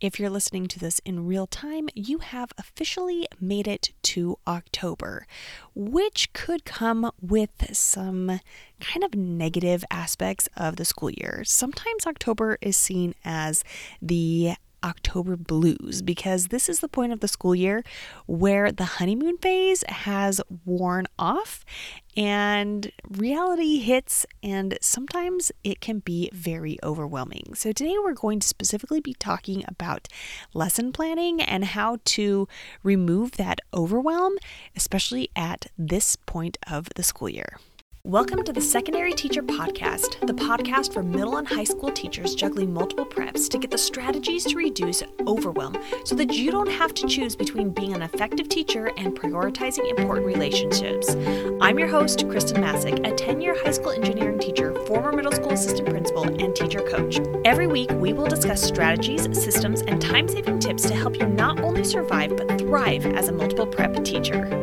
If you're listening to this in real time, you have officially made it to October, which could come with some kind of negative aspects of the school year. Sometimes October is seen as the October blues because this is the point of the school year where the honeymoon phase has worn off and reality hits, and sometimes it can be very overwhelming. So, today we're going to specifically be talking about lesson planning and how to remove that overwhelm, especially at this point of the school year. Welcome to the Secondary Teacher Podcast, the podcast for middle and high school teachers juggling multiple preps to get the strategies to reduce overwhelm so that you don't have to choose between being an effective teacher and prioritizing important relationships. I'm your host, Khristen Massic, a 10 year high school engineering teacher, former middle school assistant principal, and teacher coach. Every week, we will discuss strategies, systems, and time saving tips to help you not only survive but thrive as a multiple prep teacher.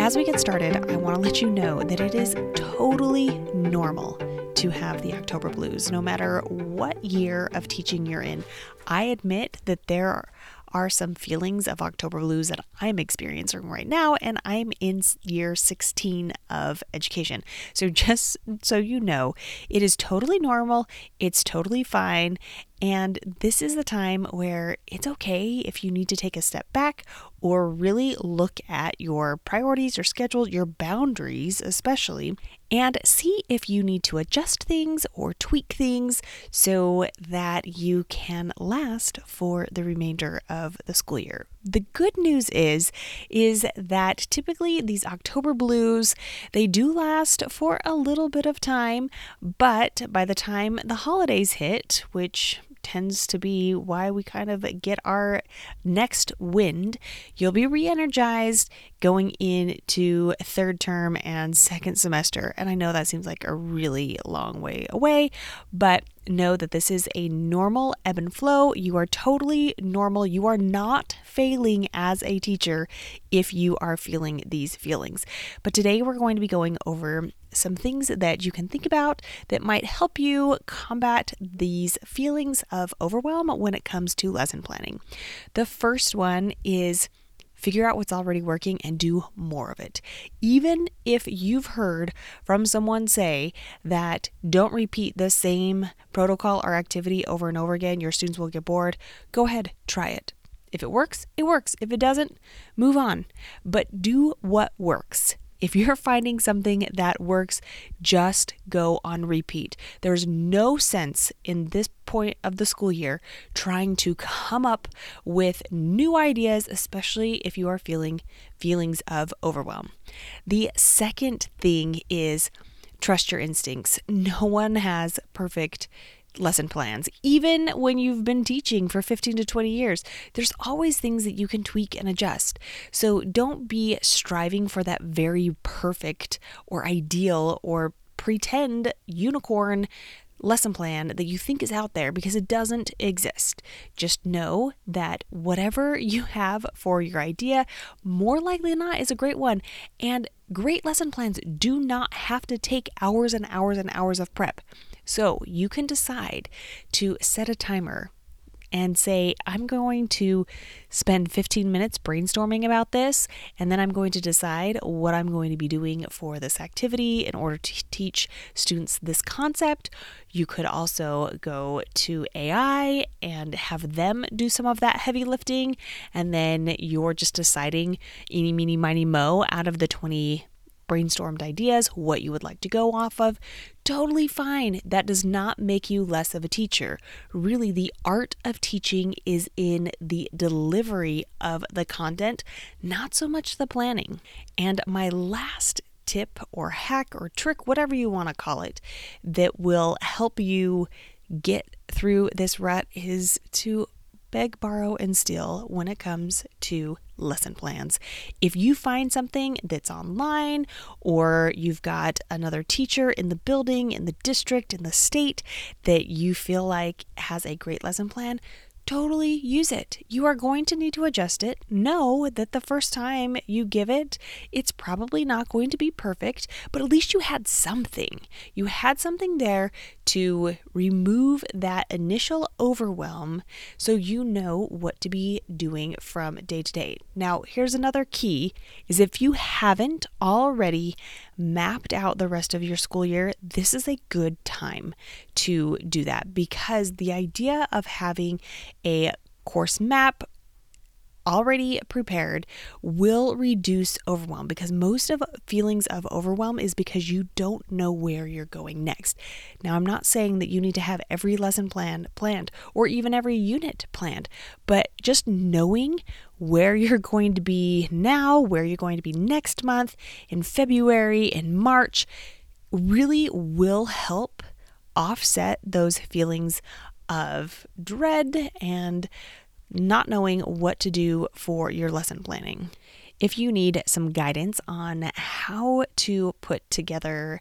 As we get started, I want to let you know that it is totally normal to have the October blues, no matter what year of teaching you're in. I admit that there are some feelings of October blues that I'm experiencing right now, and I'm in year 16 of education. So, just so you know, it is totally normal, it's totally fine, and this is the time where it's okay if you need to take a step back or really look at your priorities, your schedule, your boundaries, especially, and see if you need to adjust things or tweak things so that you can last for the remainder of the school year. The good news is is that typically these October blues, they do last for a little bit of time, but by the time the holidays hit, which tends to be why we kind of get our next wind. You'll be re energized going into third term and second semester. And I know that seems like a really long way away, but know that this is a normal ebb and flow. You are totally normal. You are not failing as a teacher if you are feeling these feelings. But today we're going to be going over some things that you can think about that might help you combat these feelings of overwhelm when it comes to lesson planning. The first one is figure out what's already working and do more of it. Even if you've heard from someone say that don't repeat the same protocol or activity over and over again, your students will get bored, go ahead, try it. If it works, it works. If it doesn't, move on. But do what works. If you're finding something that works, just go on repeat. There's no sense in this point of the school year trying to come up with new ideas, especially if you are feeling feelings of overwhelm. The second thing is trust your instincts. No one has perfect lesson plans. Even when you've been teaching for 15 to 20 years, there's always things that you can tweak and adjust. So don't be striving for that very perfect or ideal or pretend unicorn lesson plan that you think is out there because it doesn't exist. Just know that whatever you have for your idea, more likely than not, is a great one. And great lesson plans do not have to take hours and hours and hours of prep. So you can decide to set a timer and say, I'm going to spend 15 minutes brainstorming about this, and then I'm going to decide what I'm going to be doing for this activity in order to teach students this concept. You could also go to AI and have them do some of that heavy lifting, and then you're just deciding eeny, meeny, miny, mo out of the 20 brainstormed ideas, what you would like to go off of. Totally fine. That does not make you less of a teacher. Really, the art of teaching is in the delivery of the content, not so much the planning. And my last tip or hack or trick, whatever you want to call it, that will help you get through this rut is to beg, borrow, and steal when it comes to lesson plans. If you find something that's online or you've got another teacher in the building, in the district, in the state that you feel like has a great lesson plan, totally use it. You are going to need to adjust it. Know that the first time you give it, it's probably not going to be perfect, but at least you had something. You had something there to remove that initial overwhelm so you know what to be doing from day to day. Now, here's another key is if you haven't already mapped out the rest of your school year, this is a good time to do that because the idea of having a course map already prepared will reduce overwhelm because most of feelings of overwhelm is because you don't know where you're going next. Now, I'm not saying that you need to have every lesson plan planned or even every unit planned, but just knowing where you're going to be now, where you're going to be next month, in February, in March, really will help offset those feelings of dread and not knowing what to do for your lesson planning. If you need some guidance on how to put together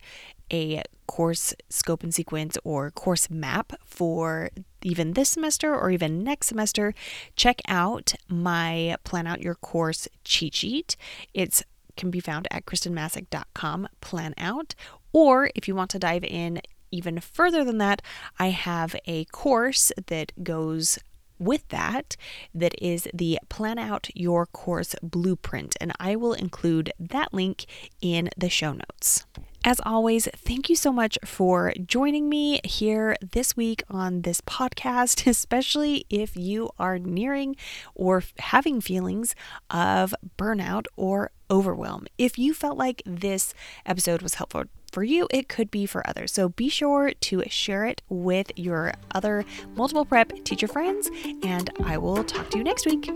a course scope and sequence or course map for even this semester or even next semester, check out my Plan Out Your Course cheat sheet. It's can be found at khristenmassic.com plan out or if you want to dive in even further than that, I have a course that goes with that that is the Plan Out Your Course Blueprint, and I will include that link in the show notes. As always, thank you so much for joining me here this week on this podcast, especially if you are nearing or having feelings of burnout or overwhelm. If you felt like this episode was helpful for you, it could be for others. So be sure to share it with your other multiple prep teacher friends, and I will talk to you next week.